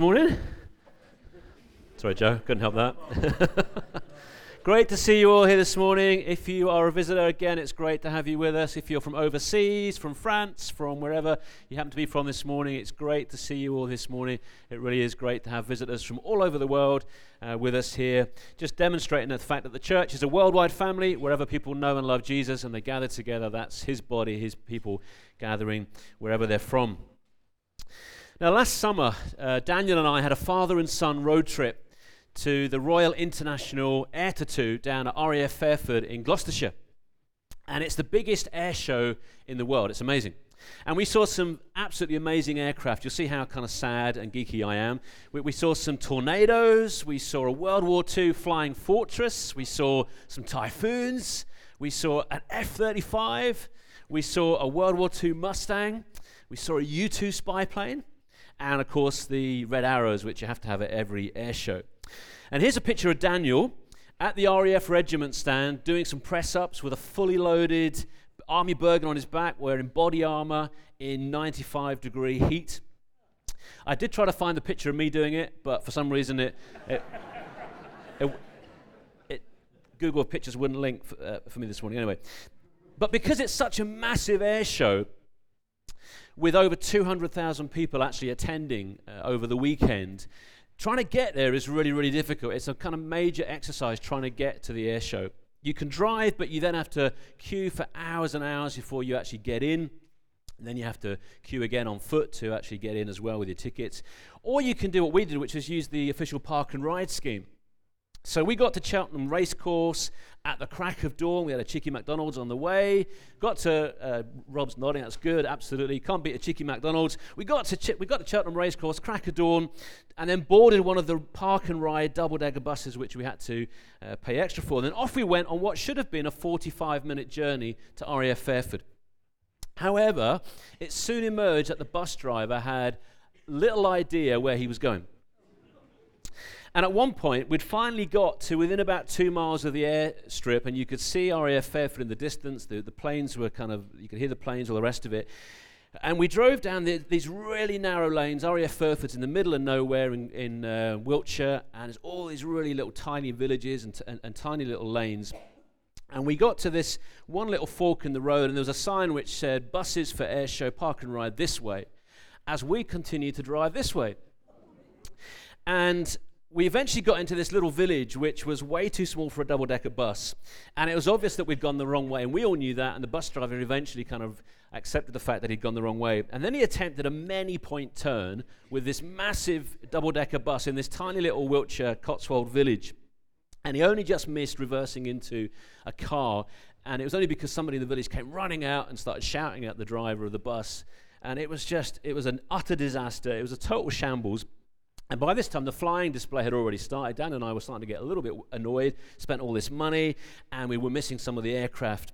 morning? Sorry, Joe, couldn't help that. great to see you all here this morning. If you are a visitor, again, it's great to have you with us. If you're from overseas, from France, from wherever you happen to be from this morning, it's great to see you all this morning. It really is great to have visitors from all over the world uh, with us here, just demonstrating the fact that the church is a worldwide family wherever people know and love Jesus and they gather together. That's His body, His people gathering wherever they're from. Now, last summer, uh, Daniel and I had a father and son road trip to the Royal International Air Tattoo down at RAF Fairford in Gloucestershire. And it's the biggest air show in the world. It's amazing. And we saw some absolutely amazing aircraft. You'll see how kind of sad and geeky I am. We, we, saw some tornadoes. We saw a World War II flying fortress. We saw some typhoons. We saw an F 35. We saw a World War II Mustang. We saw a U 2 spy plane and of course the red arrows, which you have to have at every air show. And here's a picture of Daniel at the RAF regiment stand doing some press ups with a fully loaded army Bergen on his back, wearing body armor in 95 degree heat. I did try to find the picture of me doing it, but for some reason it, it, it, it Google Pictures wouldn't link for, uh, for me this morning. Anyway, but because it's such a massive air show, with over 200,000 people actually attending uh, over the weekend, trying to get there is really, really difficult. It's a kind of major exercise trying to get to the air show. You can drive, but you then have to queue for hours and hours before you actually get in. And then you have to queue again on foot to actually get in as well with your tickets. Or you can do what we did, which is use the official park and ride scheme. So we got to Cheltenham Racecourse at the crack of dawn. We had a cheeky McDonald's on the way. Got to uh, Rob's nodding. That's good. Absolutely, can't beat a cheeky McDonald's. We got to Ch- we got to Cheltenham Racecourse, crack of dawn, and then boarded one of the park and ride double decker buses, which we had to uh, pay extra for. And then off we went on what should have been a 45 minute journey to RAF Fairford. However, it soon emerged that the bus driver had little idea where he was going. And at one point, we'd finally got to within about two miles of the airstrip, and you could see RAF Fairford in the distance. The, the planes were kind of, you could hear the planes, all the rest of it. And we drove down the, these really narrow lanes. RAF Fairford's in the middle of nowhere in, in uh, Wiltshire, and there's all these really little tiny villages and, t- and, and tiny little lanes. And we got to this one little fork in the road, and there was a sign which said, Buses for Airshow Park and Ride this way, as we continued to drive this way. And we eventually got into this little village which was way too small for a double decker bus. And it was obvious that we'd gone the wrong way. And we all knew that. And the bus driver eventually kind of accepted the fact that he'd gone the wrong way. And then he attempted a many point turn with this massive double decker bus in this tiny little Wiltshire Cotswold village. And he only just missed reversing into a car. And it was only because somebody in the village came running out and started shouting at the driver of the bus. And it was just, it was an utter disaster. It was a total shambles. And by this time, the flying display had already started. Dan and I were starting to get a little bit annoyed, spent all this money, and we were missing some of the aircraft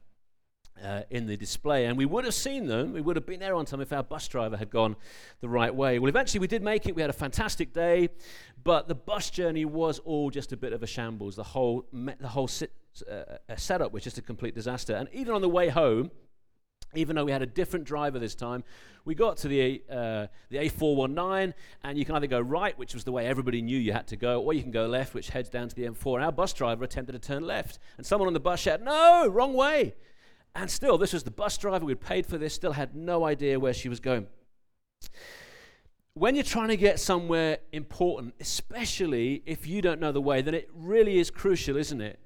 uh, in the display. And we would have seen them, we would have been there on time if our bus driver had gone the right way. Well, eventually we did make it. We had a fantastic day, but the bus journey was all just a bit of a shambles. The whole, the whole sit- uh, uh setup was just a complete disaster. And even on the way home, even though we had a different driver this time, we got to the, uh, the A419, and you can either go right, which was the way everybody knew you had to go, or you can go left, which heads down to the M4. And our bus driver attempted to turn left, and someone on the bus shouted, No, wrong way. And still, this was the bus driver, we'd paid for this, still had no idea where she was going. When you're trying to get somewhere important, especially if you don't know the way, then it really is crucial, isn't it?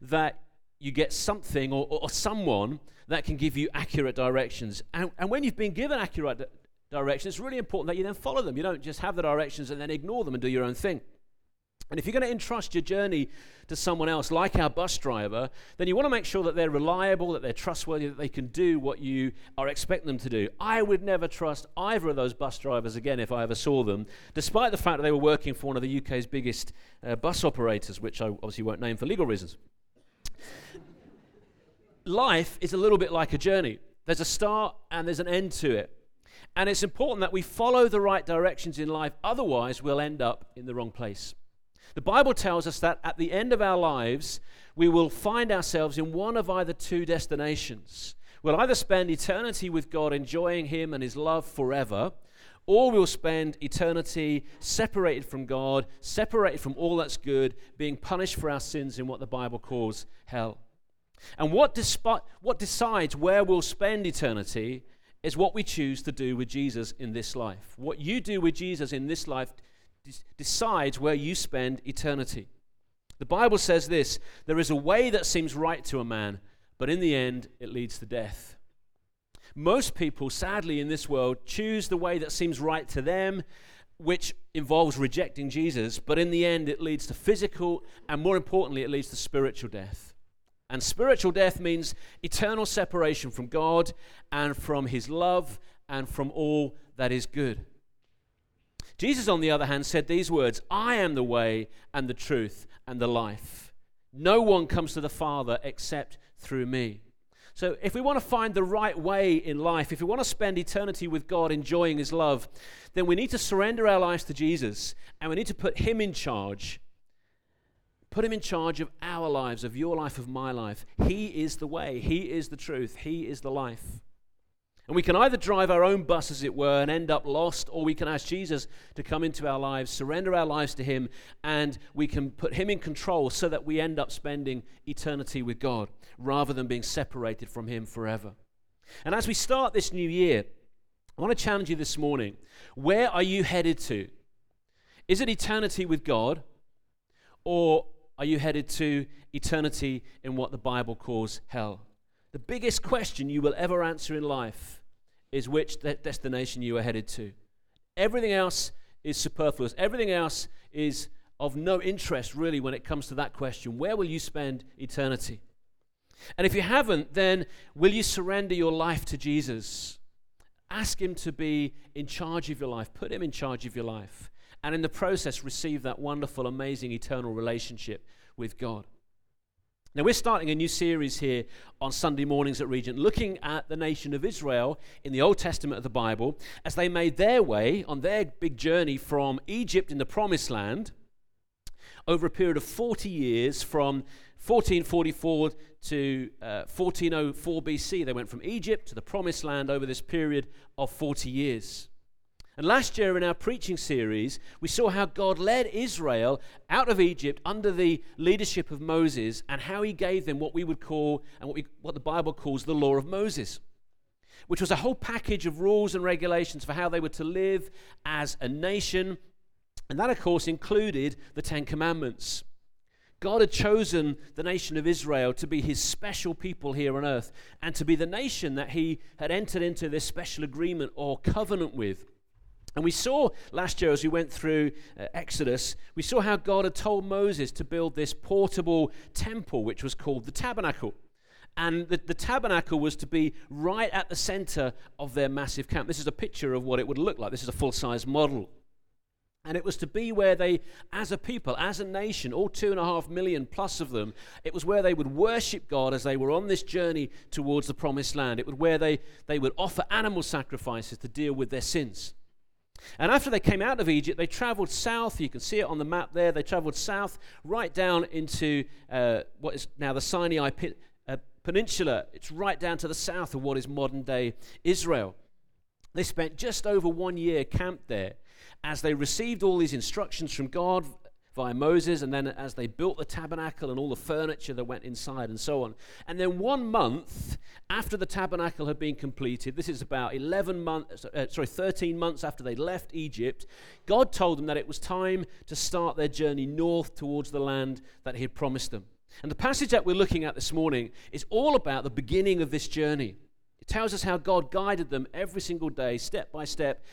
That you get something or, or someone that can give you accurate directions. And, and when you've been given accurate directions, it's really important that you then follow them. You don't just have the directions and then ignore them and do your own thing. And if you're going to entrust your journey to someone else, like our bus driver, then you want to make sure that they're reliable, that they're trustworthy, that they can do what you are expecting them to do. I would never trust either of those bus drivers again if I ever saw them, despite the fact that they were working for one of the UK's biggest uh, bus operators, which I obviously won't name for legal reasons life is a little bit like a journey. There's a start and there's an end to it. And it's important that we follow the right directions in life, otherwise, we'll end up in the wrong place. The Bible tells us that at the end of our lives, we will find ourselves in one of either two destinations. We'll either spend eternity with God, enjoying Him and His love forever, or we'll spend eternity separated from God, separated from all that's good, being punished for our sins in what the Bible calls hell. And what, what decides where we'll spend eternity is what we choose to do with Jesus in this life. What you do with Jesus in this life decides where you spend eternity. The Bible says this there is a way that seems right to a man, but in the end, it leads to death. Most people, sadly, in this world, choose the way that seems right to them, which involves rejecting Jesus, but in the end, it leads to physical, and more importantly, it leads to spiritual death. And spiritual death means eternal separation from God and from His love and from all that is good. Jesus, on the other hand, said these words I am the way and the truth and the life. No one comes to the Father except through me. So, if we want to find the right way in life, if we want to spend eternity with God enjoying His love, then we need to surrender our lives to Jesus and we need to put Him in charge. Put Him in charge of our lives, of your life, of my life. He is the way, He is the truth, He is the life. And we can either drive our own bus, as it were, and end up lost, or we can ask Jesus to come into our lives, surrender our lives to Him, and we can put Him in control so that we end up spending eternity with God rather than being separated from Him forever. And as we start this new year, I want to challenge you this morning. Where are you headed to? Is it eternity with God, or are you headed to eternity in what the Bible calls hell? The biggest question you will ever answer in life is which de- destination you are headed to. Everything else is superfluous. Everything else is of no interest, really, when it comes to that question. Where will you spend eternity? And if you haven't, then will you surrender your life to Jesus? Ask Him to be in charge of your life, put Him in charge of your life, and in the process, receive that wonderful, amazing, eternal relationship with God. Now, we're starting a new series here on Sunday mornings at Regent, looking at the nation of Israel in the Old Testament of the Bible as they made their way on their big journey from Egypt in the Promised Land over a period of 40 years from 1444 to uh, 1404 BC. They went from Egypt to the Promised Land over this period of 40 years. And last year in our preaching series, we saw how God led Israel out of Egypt under the leadership of Moses and how he gave them what we would call, and what, we, what the Bible calls the law of Moses, which was a whole package of rules and regulations for how they were to live as a nation. And that, of course, included the Ten Commandments. God had chosen the nation of Israel to be his special people here on earth and to be the nation that he had entered into this special agreement or covenant with. And we saw last year as we went through uh, Exodus, we saw how God had told Moses to build this portable temple, which was called the tabernacle. And the, the tabernacle was to be right at the center of their massive camp. This is a picture of what it would look like. This is a full size model. And it was to be where they, as a people, as a nation, all two and a half million plus of them, it was where they would worship God as they were on this journey towards the promised land. It was where they, they would offer animal sacrifices to deal with their sins. And after they came out of Egypt, they traveled south. You can see it on the map there. They traveled south right down into uh, what is now the Sinai uh, Peninsula. It's right down to the south of what is modern day Israel. They spent just over one year camped there as they received all these instructions from God via Moses, and then as they built the tabernacle and all the furniture that went inside and so on. And then one month after the tabernacle had been completed, this is about 11 months, uh, sorry, 13 months after they left Egypt, God told them that it was time to start their journey north towards the land that He had promised them. And the passage that we're looking at this morning is all about the beginning of this journey. It tells us how God guided them every single day, step by step,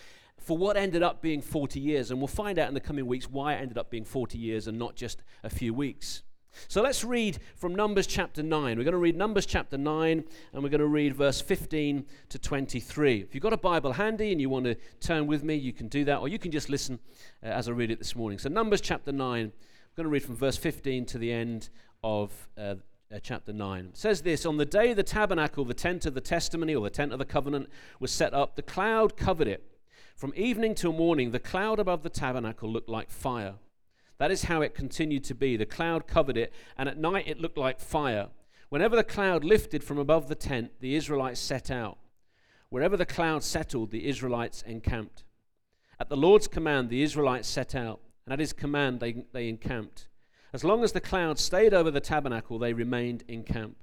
for what ended up being 40 years. And we'll find out in the coming weeks why it ended up being 40 years and not just a few weeks. So let's read from Numbers chapter 9. We're going to read Numbers chapter 9 and we're going to read verse 15 to 23. If you've got a Bible handy and you want to turn with me, you can do that, or you can just listen uh, as I read it this morning. So, Numbers chapter 9, I'm going to read from verse 15 to the end of uh, uh, chapter 9. It says this On the day the tabernacle, the tent of the testimony, or the tent of the covenant, was set up, the cloud covered it from evening till morning, the cloud above the tabernacle looked like fire. That is how it continued to be. The cloud covered it, and at night it looked like fire. Whenever the cloud lifted from above the tent, the Israelites set out. Wherever the cloud settled, the Israelites encamped. At the Lord's command, the Israelites set out, and at his command, they, they encamped. As long as the cloud stayed over the tabernacle, they remained in camp.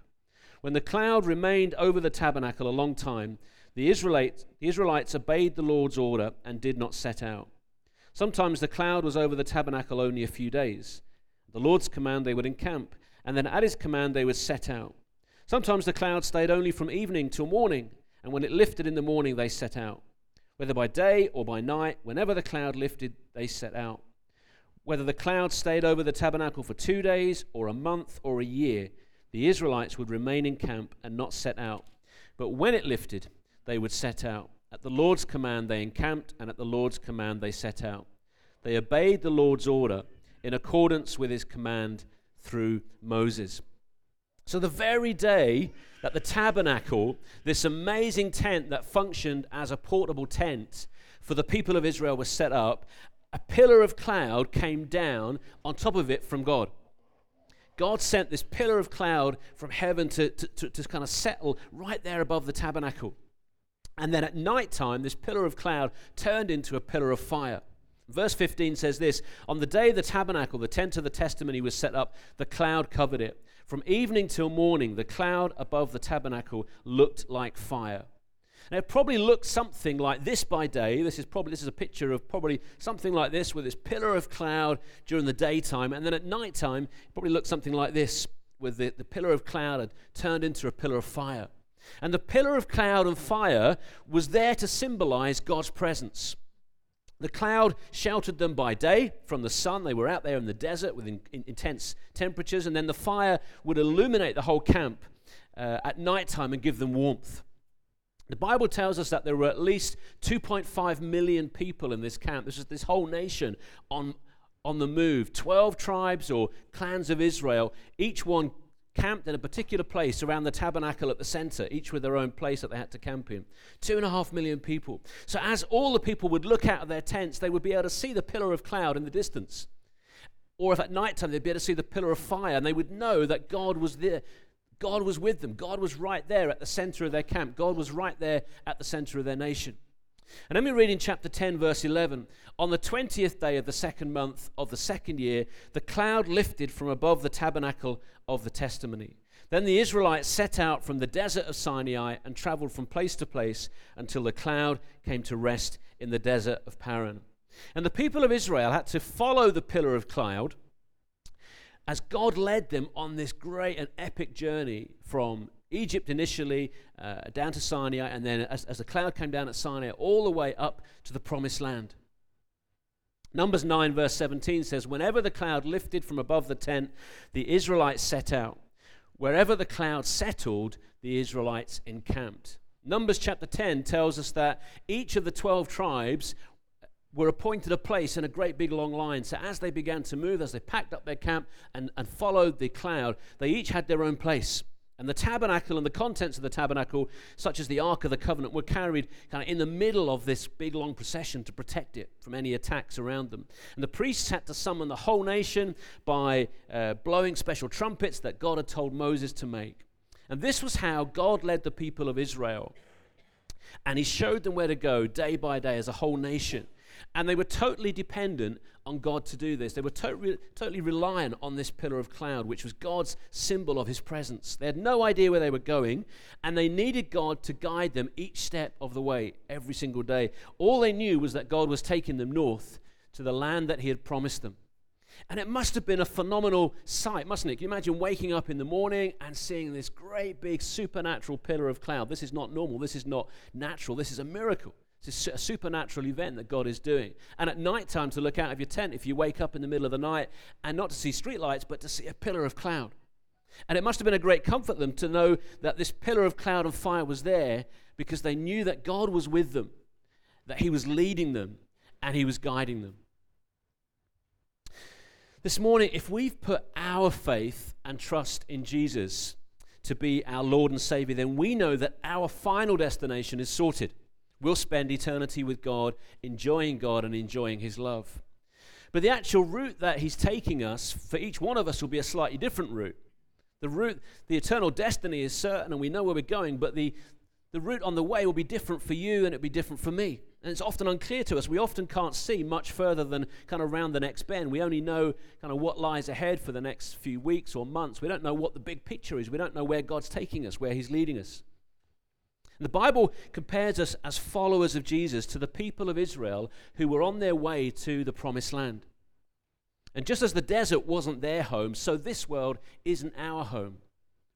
When the cloud remained over the tabernacle a long time, the Israelites, the Israelites obeyed the Lord's order and did not set out. Sometimes the cloud was over the tabernacle only a few days. At the Lord's command, they would encamp, and then at his command, they would set out. Sometimes the cloud stayed only from evening till morning, and when it lifted in the morning, they set out. Whether by day or by night, whenever the cloud lifted, they set out. Whether the cloud stayed over the tabernacle for two days, or a month, or a year, the Israelites would remain in camp and not set out. But when it lifted, they would set out. At the Lord's command, they encamped, and at the Lord's command, they set out. They obeyed the Lord's order in accordance with his command through Moses. So, the very day that the tabernacle, this amazing tent that functioned as a portable tent for the people of Israel, was set up, a pillar of cloud came down on top of it from God. God sent this pillar of cloud from heaven to, to, to, to kind of settle right there above the tabernacle. And then at night time, this pillar of cloud turned into a pillar of fire. Verse 15 says this On the day the tabernacle, the tent of the testimony, was set up, the cloud covered it. From evening till morning, the cloud above the tabernacle looked like fire. Now, it probably looked something like this by day. This is probably this is a picture of probably something like this with this pillar of cloud during the daytime, and then at nighttime, it probably looked something like this with the, the pillar of cloud had turned into a pillar of fire. And the pillar of cloud and fire was there to symbolize God's presence. The cloud sheltered them by day from the sun. They were out there in the desert with in, in, intense temperatures, and then the fire would illuminate the whole camp uh, at nighttime and give them warmth. The Bible tells us that there were at least 2.5 million people in this camp. This is this whole nation on, on the move. 12 tribes or clans of Israel, each one camped in a particular place around the tabernacle at the center, each with their own place that they had to camp in. Two and a half million people. So, as all the people would look out of their tents, they would be able to see the pillar of cloud in the distance. Or if at night time they'd be able to see the pillar of fire, and they would know that God was there. God was with them. God was right there at the center of their camp. God was right there at the center of their nation. And let me read in chapter 10, verse 11. On the 20th day of the second month of the second year, the cloud lifted from above the tabernacle of the testimony. Then the Israelites set out from the desert of Sinai and traveled from place to place until the cloud came to rest in the desert of Paran. And the people of Israel had to follow the pillar of cloud as God led them on this great and epic journey from Egypt initially, uh, down to Sinai, and then as, as the cloud came down at Sinai, all the way up to the promised land. Numbers 9, verse 17 says, Whenever the cloud lifted from above the tent, the Israelites set out. Wherever the cloud settled, the Israelites encamped. Numbers chapter 10 tells us that each of the 12 tribes were appointed a place in a great big long line. So as they began to move, as they packed up their camp and, and followed the cloud, they each had their own place. And the tabernacle and the contents of the tabernacle, such as the Ark of the Covenant, were carried kind of in the middle of this big long procession to protect it from any attacks around them. And the priests had to summon the whole nation by uh, blowing special trumpets that God had told Moses to make. And this was how God led the people of Israel. And he showed them where to go day by day as a whole nation. And they were totally dependent on God to do this. They were totally, totally reliant on this pillar of cloud, which was God's symbol of his presence. They had no idea where they were going, and they needed God to guide them each step of the way, every single day. All they knew was that God was taking them north to the land that he had promised them. And it must have been a phenomenal sight, mustn't it? Can you imagine waking up in the morning and seeing this great big supernatural pillar of cloud? This is not normal. This is not natural. This is a miracle. It's a supernatural event that God is doing. And at night time, to look out of your tent, if you wake up in the middle of the night and not to see streetlights, but to see a pillar of cloud. And it must have been a great comfort to them to know that this pillar of cloud and fire was there because they knew that God was with them, that He was leading them, and He was guiding them. This morning, if we've put our faith and trust in Jesus to be our Lord and Savior, then we know that our final destination is sorted. We'll spend eternity with God, enjoying God and enjoying His love. But the actual route that He's taking us, for each one of us, will be a slightly different route. The route, the eternal destiny is certain and we know where we're going, but the, The route on the way will be different for you and it'll be different for me. And it's often unclear to us. We often can't see much further than kind of round the next bend. We only know kind of what lies ahead for the next few weeks or months. We don't know what the big picture is. We don't know where God's taking us, where He's leading us. The Bible compares us as followers of Jesus to the people of Israel who were on their way to the promised land. And just as the desert wasn't their home, so this world isn't our home.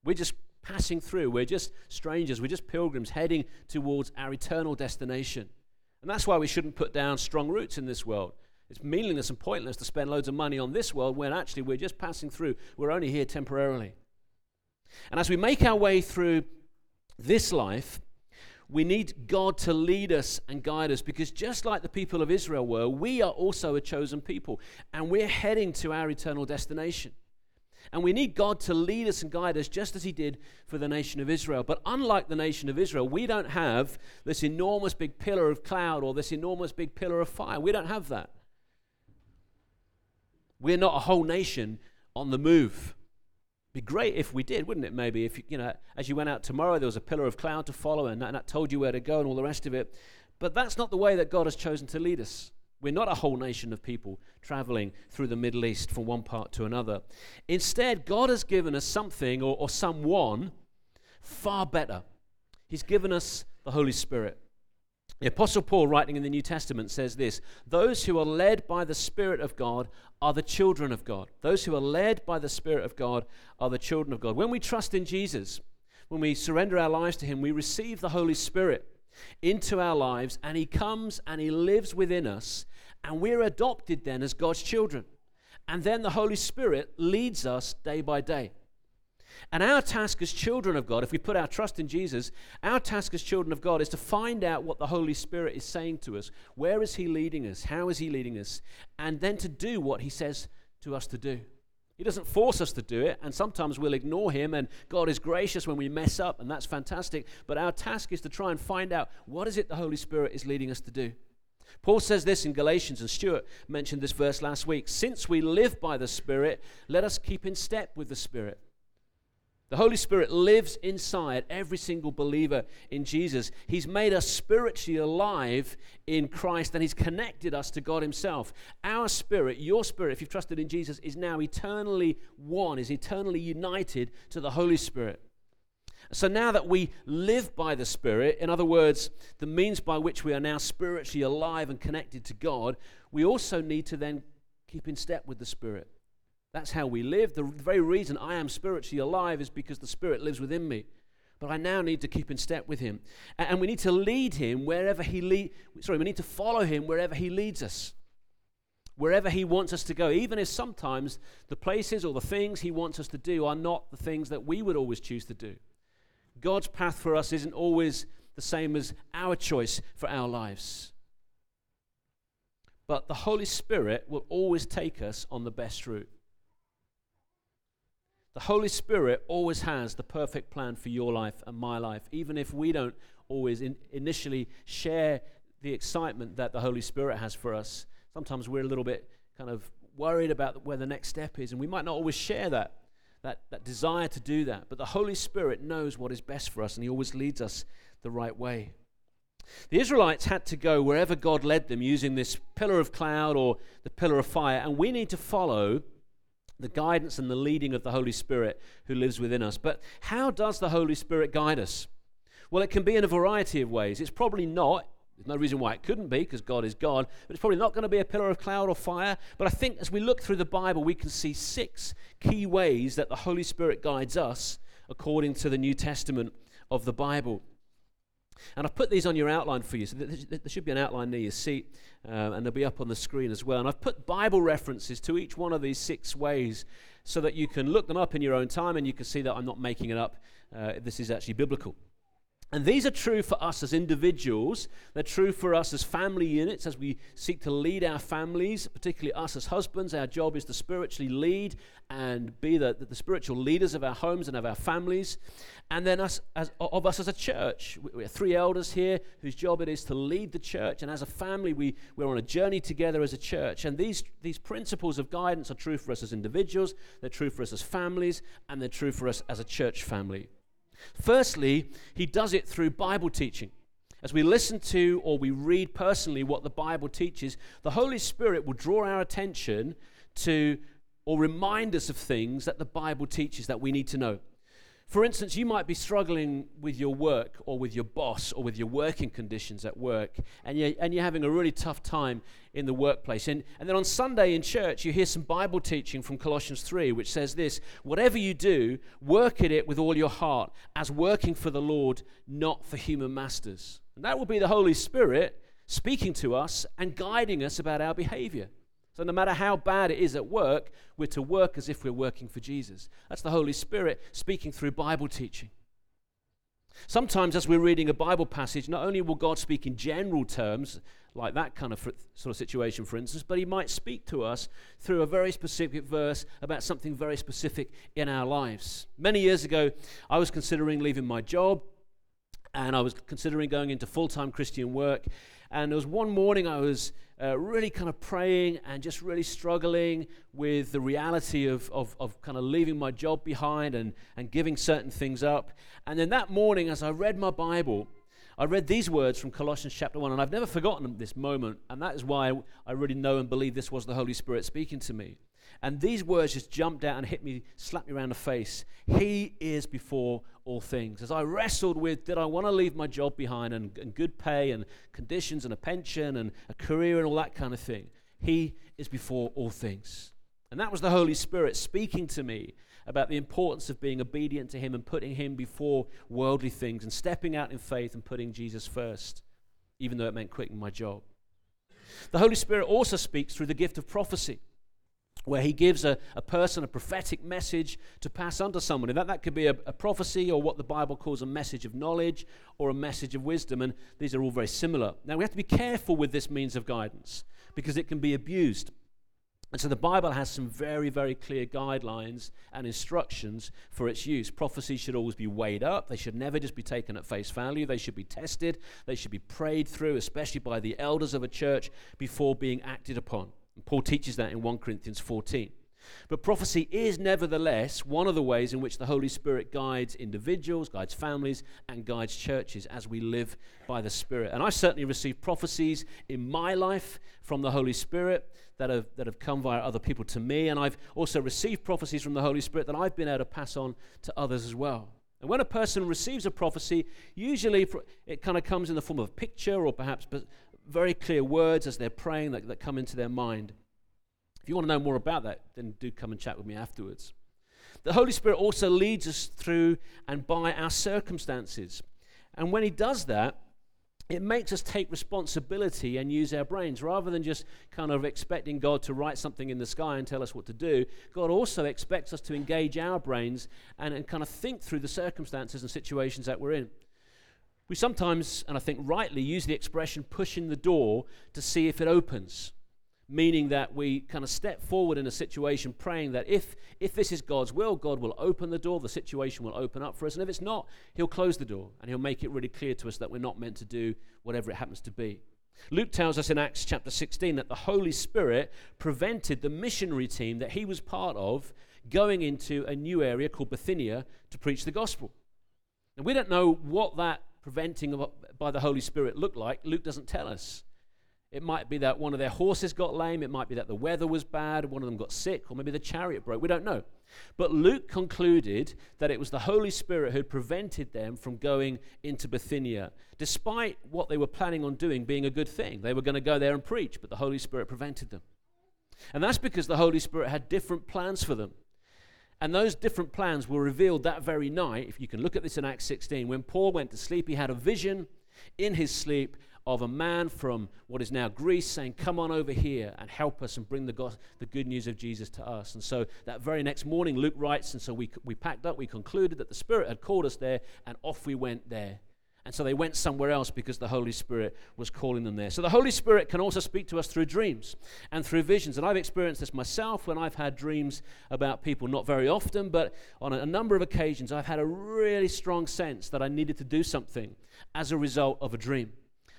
We're just passing through. We're just strangers. We're just pilgrims heading towards our eternal destination. And that's why we shouldn't put down strong roots in this world. It's meaningless and pointless to spend loads of money on this world when actually we're just passing through. We're only here temporarily. And as we make our way through this life, we need God to lead us and guide us because just like the people of Israel were, we are also a chosen people and we're heading to our eternal destination. And we need God to lead us and guide us just as He did for the nation of Israel. But unlike the nation of Israel, we don't have this enormous big pillar of cloud or this enormous big pillar of fire. We don't have that. We're not a whole nation on the move. Be great if we did, wouldn't it? Maybe if you you know, as you went out tomorrow, there was a pillar of cloud to follow, and that, and that told you where to go, and all the rest of it. But that's not the way that God has chosen to lead us. We're not a whole nation of people traveling through the Middle East from one part to another. Instead, God has given us something or, or someone far better. He's given us the Holy Spirit. The Apostle Paul, writing in the New Testament, says this Those who are led by the Spirit of God are the children of God. Those who are led by the Spirit of God are the children of God. When we trust in Jesus, when we surrender our lives to Him, we receive the Holy Spirit into our lives, and He comes and He lives within us, and we're adopted then as God's children. And then the Holy Spirit leads us day by day. And our task as children of God, if we put our trust in Jesus, our task as children of God is to find out what the Holy Spirit is saying to us. Where is He leading us? How is He leading us? And then to do what He says to us to do. He doesn't force us to do it, and sometimes we'll ignore Him, and God is gracious when we mess up, and that's fantastic. But our task is to try and find out what is it the Holy Spirit is leading us to do. Paul says this in Galatians, and Stuart mentioned this verse last week. Since we live by the Spirit, let us keep in step with the Spirit. The Holy Spirit lives inside every single believer in Jesus. He's made us spiritually alive in Christ and He's connected us to God Himself. Our spirit, your spirit, if you've trusted in Jesus, is now eternally one, is eternally united to the Holy Spirit. So now that we live by the Spirit, in other words, the means by which we are now spiritually alive and connected to God, we also need to then keep in step with the Spirit. That's how we live. The very reason I am spiritually alive is because the Spirit lives within me. But I now need to keep in step with Him. And we need to lead Him wherever He lead. Sorry, we need to follow Him wherever He leads us. Wherever He wants us to go, even if sometimes the places or the things He wants us to do are not the things that we would always choose to do. God's path for us isn't always the same as our choice for our lives. But the Holy Spirit will always take us on the best route. The Holy Spirit always has the perfect plan for your life and my life, even if we don't always in initially share the excitement that the Holy Spirit has for us. Sometimes we're a little bit kind of worried about where the next step is, and we might not always share that, that, that desire to do that. But the Holy Spirit knows what is best for us, and He always leads us the right way. The Israelites had to go wherever God led them using this pillar of cloud or the pillar of fire, and we need to follow the guidance and the leading of the Holy Spirit who lives within us. But how does the Holy Spirit guide us? Well, it can be in a variety of ways. It's probably not, there's no reason why it couldn't be, because God is God, but it's probably not going to be a pillar of cloud or fire. But I think as we look through the Bible, we can see six key ways that the Holy Spirit guides us according to the New Testament of the Bible. And I've put these on your outline for you. So there should be an outline near your seat, uh, and they'll be up on the screen as well. And I've put Bible references to each one of these six ways so that you can look them up in your own time and you can see that I'm not making it up. Uh, this is actually biblical. And these are true for us as individuals. They're true for us as family units as we seek to lead our families, particularly us as husbands. Our job is to spiritually lead and be the, the, spiritual leaders of our homes and of our families. And then us as, of us as a church. We, are three elders here whose job it is to lead the church. And as a family, we, we're on a journey together as a church. And these, these principles of guidance are true for us as individuals, they're true for us as families, and they're true for us as a church family. Firstly, he does it through Bible teaching. As we listen to or we read personally what the Bible teaches, the Holy Spirit will draw our attention to or remind us of things that the Bible teaches that we need to know. For instance, you might be struggling with your work or with your boss or with your working conditions at work, and you're, and you're having a really tough time in the workplace. And, and then on Sunday in church, you hear some Bible teaching from Colossians 3, which says this Whatever you do, work at it with all your heart, as working for the Lord, not for human masters. And that will be the Holy Spirit speaking to us and guiding us about our behavior. So, no matter how bad it is at work, we're to work as if we're working for Jesus. That's the Holy Spirit speaking through Bible teaching. Sometimes, as we're reading a Bible passage, not only will God speak in general terms, like that kind of fr- sort of situation, for instance, but He might speak to us through a very specific verse about something very specific in our lives. Many years ago, I was considering leaving my job and I was considering going into full time Christian work. And there was one morning I was uh, really kind of praying and just really struggling with the reality of, of, of kind of leaving my job behind and, and giving certain things up. And then that morning, as I read my Bible, I read these words from Colossians chapter 1, and I've never forgotten this moment, and that is why I really know and believe this was the Holy Spirit speaking to me. And these words just jumped out and hit me, slapped me around the face. He is before all things. As I wrestled with, did I want to leave my job behind and, and good pay and conditions and a pension and a career and all that kind of thing? He is before all things. And that was the Holy Spirit speaking to me about the importance of being obedient to Him and putting Him before worldly things and stepping out in faith and putting Jesus first, even though it meant quitting my job. The Holy Spirit also speaks through the gift of prophecy where he gives a, a person a prophetic message to pass on to somebody. That, that could be a, a, prophecy or what the Bible calls a message of knowledge or a message of wisdom, and these are all very similar. Now, we have to be careful with this means of guidance because it can be abused. And so the Bible has some very, very clear guidelines and instructions for its use. Prophecies should always be weighed up. They should never just be taken at face value. They should be tested. They should be prayed through, especially by the elders of a church, before being acted upon. And Paul teaches that in 1 Corinthians 14. But prophecy is nevertheless one of the ways in which the Holy Spirit guides individuals, guides families, and guides churches as we live by the Spirit. And I've certainly received prophecies in my life from the Holy Spirit that have, that have come via other people to me. And I've also received prophecies from the Holy Spirit that I've been able to pass on to others as well. And when a person receives a prophecy, usually it kind of comes in the form of a picture or perhaps very clear words as they're praying that, that come into their mind. If you want to know more about that, then do come and chat with me afterwards. The Holy Spirit also leads us through and by our circumstances. And when He does that, it makes us take responsibility and use our brains rather than just kind of expecting God to write something in the sky and tell us what to do. God also expects us to engage our brains and, and kind of think through the circumstances and situations that we're in. We sometimes, and I think rightly, use the expression pushing the door to see if it opens, meaning that we kind of step forward in a situation praying that if, if this is God's will, God will open the door, the situation will open up for us, and if it's not, He'll close the door and He'll make it really clear to us that we're not meant to do whatever it happens to be. Luke tells us in Acts chapter 16 that the Holy Spirit prevented the missionary team that he was part of going into a new area called Bithynia to preach the gospel. And we don't know what that preventing by the Holy Spirit looked like? Luke doesn't tell us. It might be that one of their horses got lame. It might be that the weather was bad. One of them got sick, or maybe the chariot broke. We don't know. But Luke concluded that it was the Holy Spirit who had prevented them from going into Bithynia, despite what they were planning on doing being a good thing. They were going to go there and preach, but the Holy Spirit prevented them. And that's because the Holy Spirit had different plans for them. And those different plans were revealed that very night. If you can look at this in Acts 16, when Paul went to sleep, he had a vision in his sleep of a man from what is now Greece saying, Come on over here and help us and bring the, the good news of Jesus to us. And so that very next morning, Luke writes, and so we, we packed up, we concluded that the Spirit had called us there, and off we went there. And so they went somewhere else because the Holy Spirit was calling them there. So the Holy Spirit can also speak to us through dreams and through visions. And I've experienced this myself when I've had dreams about people, not very often, but on a number of occasions, I've had a really strong sense that I needed to do something as a result of a dream.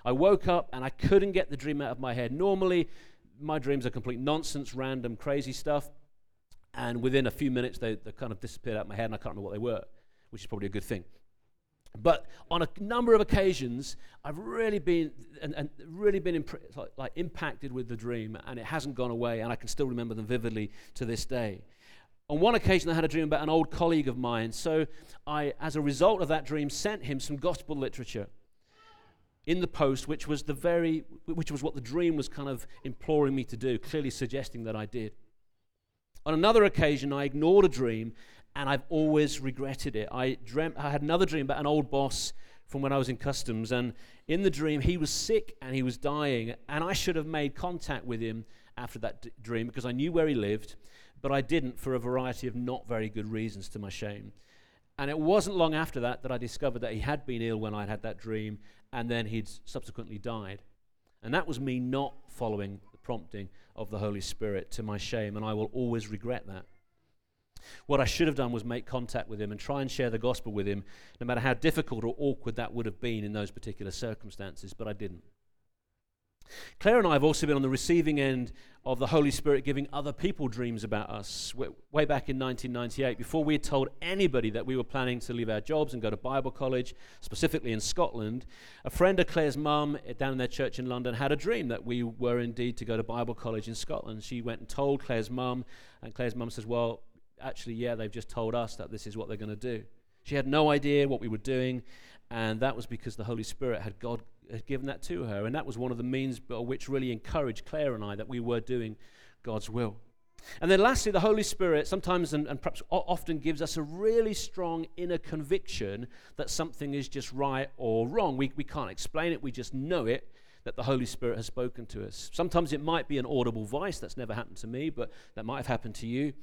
I woke up and I couldn't get the dream out of my head. Normally, my dreams are complete nonsense, random, crazy stuff. And within a few minutes, they, they kind of disappeared out of my head and I can't remember what they were, which is probably a good thing. But on a number of occasions, I've really been and, and really been imp- like, like impacted with the dream, and it hasn't gone away, and I can still remember them vividly to this day. On one occasion, I had a dream about an old colleague of mine, so I, as a result of that dream, sent him some gospel literature in the post, which was the very, which was what the dream was kind of imploring me to do, clearly suggesting that I did. On another occasion, I ignored a dream and I've always regretted it. I dreamt I had another dream about an old boss from when I was in customs, and in the dream he was sick and he was dying, and I should have made contact with him after that d- dream because I knew where he lived, but I didn't for a variety of not very good reasons to my shame. And it wasn't long after that that I discovered that he had been ill when I'd had that dream, and then he'd subsequently died. And that was me not following the prompting of the Holy Spirit to my shame, and I will always regret that. What I should have done was make contact with him and try and share the gospel with him, no matter how difficult or awkward that would have been in those particular circumstances, but I didn't. Claire and I have also been on the receiving end of the Holy Spirit giving other people dreams about us. Way back in 1998, before we had told anybody that we were planning to leave our jobs and go to Bible college, specifically in Scotland, a friend of Claire's mum eh, down in their church in London had a dream that we were indeed to go to Bible college in Scotland. She went and told Claire's mum, and Claire's mum says, Well, actually, yeah, they've just told us that this is what they're going to do. She had no idea what we were doing, and that was because the Holy Spirit had God had given that to her, and that was one of the means by which really encouraged Claire and I that we were doing God's will. And then lastly, the Holy Spirit sometimes and, and perhaps often gives us a really strong inner conviction that something is just right or wrong. We, we can't explain it, we just know it that the Holy Spirit has spoken to us. Sometimes it might be an audible voice, that's never happened to me, but that might have happened to you.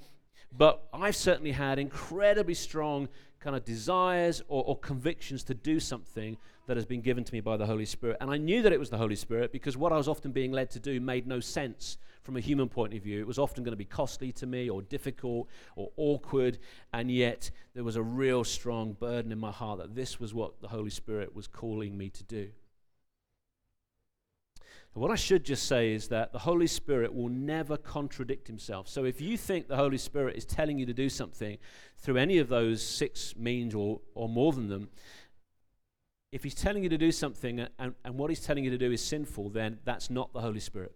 But I've certainly had incredibly strong kind of desires or, or, convictions to do something that has been given to me by the Holy Spirit. And I knew that it was the Holy Spirit because what I was often being led to do made no sense from a human point of view. It was often going to be costly to me or difficult or awkward. And yet there was a real strong burden in my heart that this was what the Holy Spirit was calling me to do. What I should just say is that the Holy Spirit will never contradict himself. So if you think the Holy Spirit is telling you to do something through any of those six means or, or more than them, if he's telling you to do something and, and what he's telling you to do is sinful, then that's not the Holy Spirit.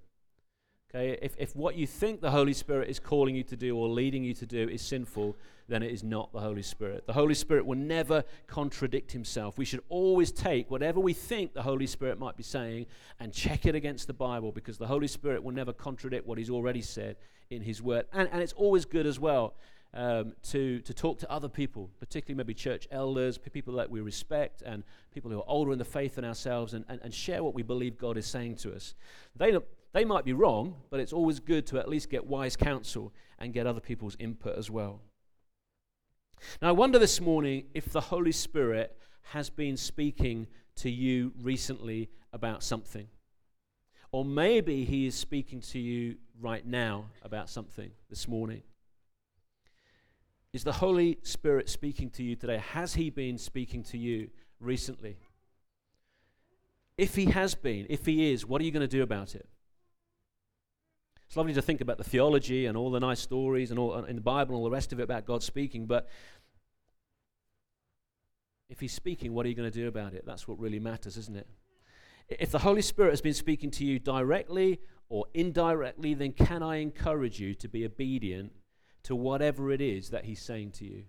Okay? If, if what you think the Holy Spirit is calling you to do or leading you to do is sinful, then it is not the Holy Spirit. The Holy Spirit will never contradict himself. We should always take whatever we think the Holy Spirit might be saying and check it against the Bible because the Holy Spirit will never contradict what he's already said in his word. And, and it's always good as well um, to, to talk to other people, particularly maybe church elders, people that we respect, and people who are older in the faith than ourselves, and, and, and share what we believe God is saying to us. They, they might be wrong, but it's always good to at least get wise counsel and get other people's input as well. Now, I wonder this morning if the Holy Spirit has been speaking to you recently about something. Or maybe He is speaking to you right now about something this morning. Is the Holy Spirit speaking to you today? Has He been speaking to you recently? If He has been, if He is, what are you going to do about it? It's lovely to think about the theology and all the nice stories and all uh, in the Bible and all the rest of it about God speaking, but if He's speaking, what are you going to do about it? That's what really matters, isn't it? If the Holy Spirit has been speaking to you directly or indirectly, then can I encourage you to be obedient to whatever it is that He's saying to you?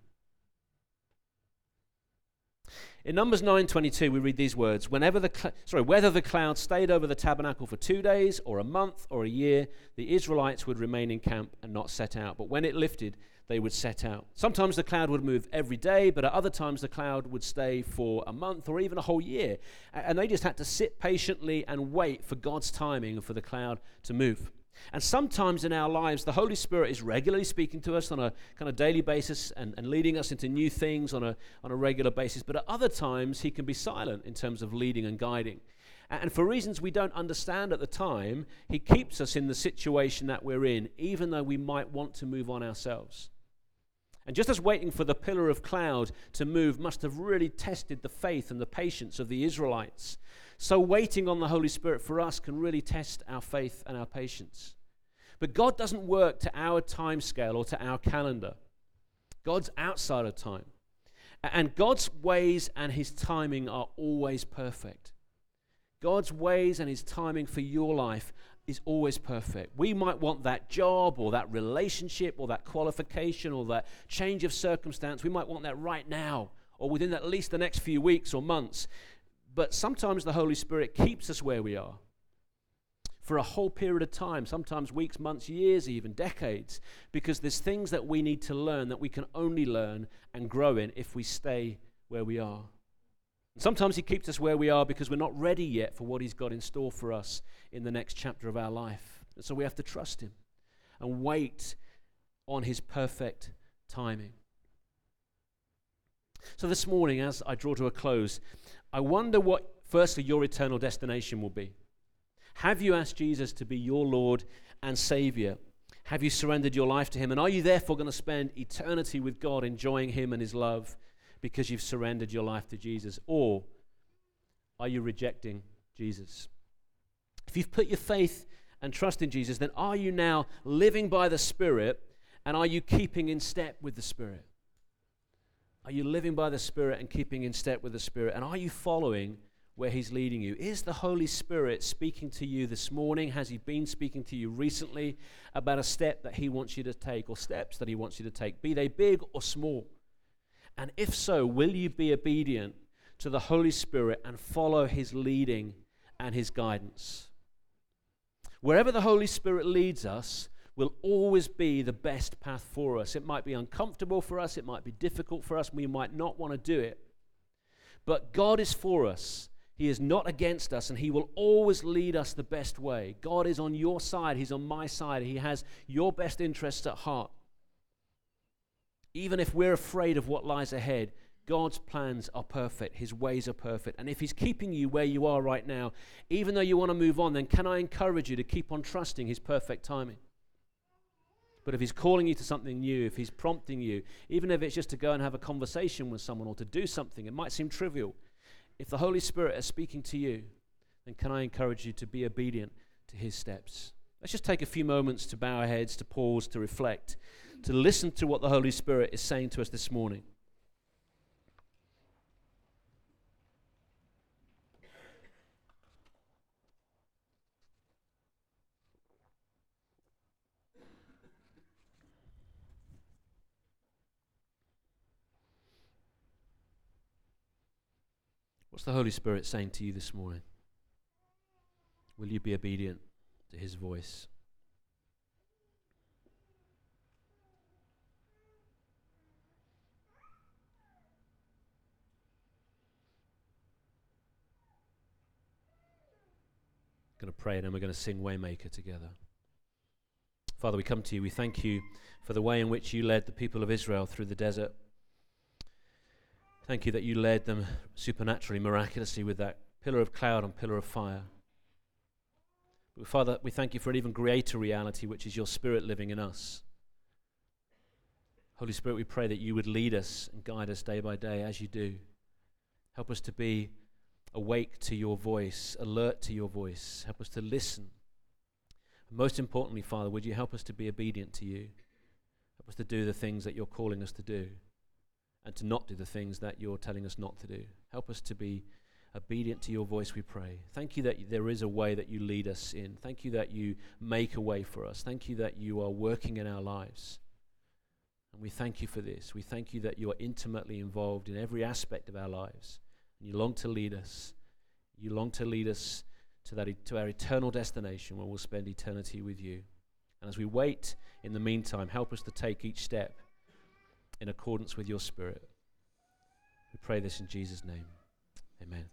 In Numbers 9:22 we read these words, whenever the cl- sorry, whether the cloud stayed over the tabernacle for 2 days or a month or a year, the Israelites would remain in camp and not set out, but when it lifted, they would set out. Sometimes the cloud would move every day, but at other times the cloud would stay for a month or even a whole year. And they just had to sit patiently and wait for God's timing for the cloud to move. And sometimes in our lives, the Holy Spirit is regularly speaking to us on a kind of daily basis and, and leading us into new things on a, on a regular basis. But at other times, He can be silent in terms of leading and guiding. And for reasons we don't understand at the time, He keeps us in the situation that we're in, even though we might want to move on ourselves. And just as waiting for the pillar of cloud to move must have really tested the faith and the patience of the Israelites, so, waiting on the Holy Spirit for us can really test our faith and our patience. But God doesn't work to our time scale or to our calendar, God's outside of time. And God's ways and his timing are always perfect. God's ways and his timing for your life is always perfect. We might want that job or that relationship or that qualification or that change of circumstance. We might want that right now or within at least the next few weeks or months. But sometimes the Holy Spirit keeps us where we are for a whole period of time, sometimes weeks, months, years, even decades, because there's things that we need to learn that we can only learn and grow in if we stay where we are. And sometimes He keeps us where we are because we're not ready yet for what He's got in store for us in the next chapter of our life. And so we have to trust Him and wait on His perfect timing. So this morning, as I draw to a close, I wonder what, firstly, your eternal destination will be. Have you asked Jesus to be your Lord and Savior? Have you surrendered your life to Him? And are you therefore going to spend eternity with God, enjoying Him and His love because you've surrendered your life to Jesus? Or are you rejecting Jesus? If you've put your faith and trust in Jesus, then are you now living by the Spirit and are you keeping in step with the Spirit? Are you living by the Spirit and keeping in step with the Spirit? And are you following where He's leading you. Is the Holy Spirit speaking to you this morning? Has He been speaking to you recently about a step that He wants you to take or steps that He wants you to take, be they big or small? And if so, will you be obedient to the Holy Spirit and follow His leading and His guidance? Wherever the Holy Spirit leads us, will always be the best path for us. It might be uncomfortable for us, it might be difficult for us, we might not want to do it. But God is for us, he is not against us, and He will always lead us the best way. God is on your side, He's on my side. He has your best interests at heart. Even if we're afraid of what lies ahead, God's plans are perfect, His ways are perfect. And if He's keeping you where you are right now, even though you want to move on, then can I encourage you to keep on trusting His perfect timing? But if He's calling you to something new, if He's prompting you, even if it's just to go and have a conversation with someone or to do something, it might seem trivial if the Holy Spirit is speaking to you, then can I encourage you to be obedient to his steps? Let's just take a few moments to bow our heads, to pause, to reflect, to listen to what the Holy Spirit is saying to us this morning. What's the Holy Spirit saying to you this morning? Will you be obedient to His voice? going to pray and then we're going to sing Waymaker together. Father, we come to you. We thank you for the way in which you led the people of Israel through the desert. Thank you that you led them supernaturally, miraculously with that pillar of cloud and pillar of fire. But Father, we thank you for an even greater reality, which is your Spirit living in us. Holy Spirit, we pray that you would lead us and guide us day by day as you do. Help us to be awake to your voice, alert to your voice. Help us to listen. most importantly, Father, would you help us to be obedient to you? Help us to do the things that you're calling us to do and to not do the things that you're telling us not to do. Help us to be obedient to your voice, we pray. Thank you that there is a way that you lead us in. Thank you that you make a way for us. Thank you that you are working in our lives. And we thank you for this. We thank you that you are intimately involved in every aspect of our lives. And you long to lead us. You long to lead us to, that, to our eternal destination where we'll spend eternity with you. And as we wait in the meantime, help us to take each step in accordance with your Spirit. We pray this in Jesus' name. Amen.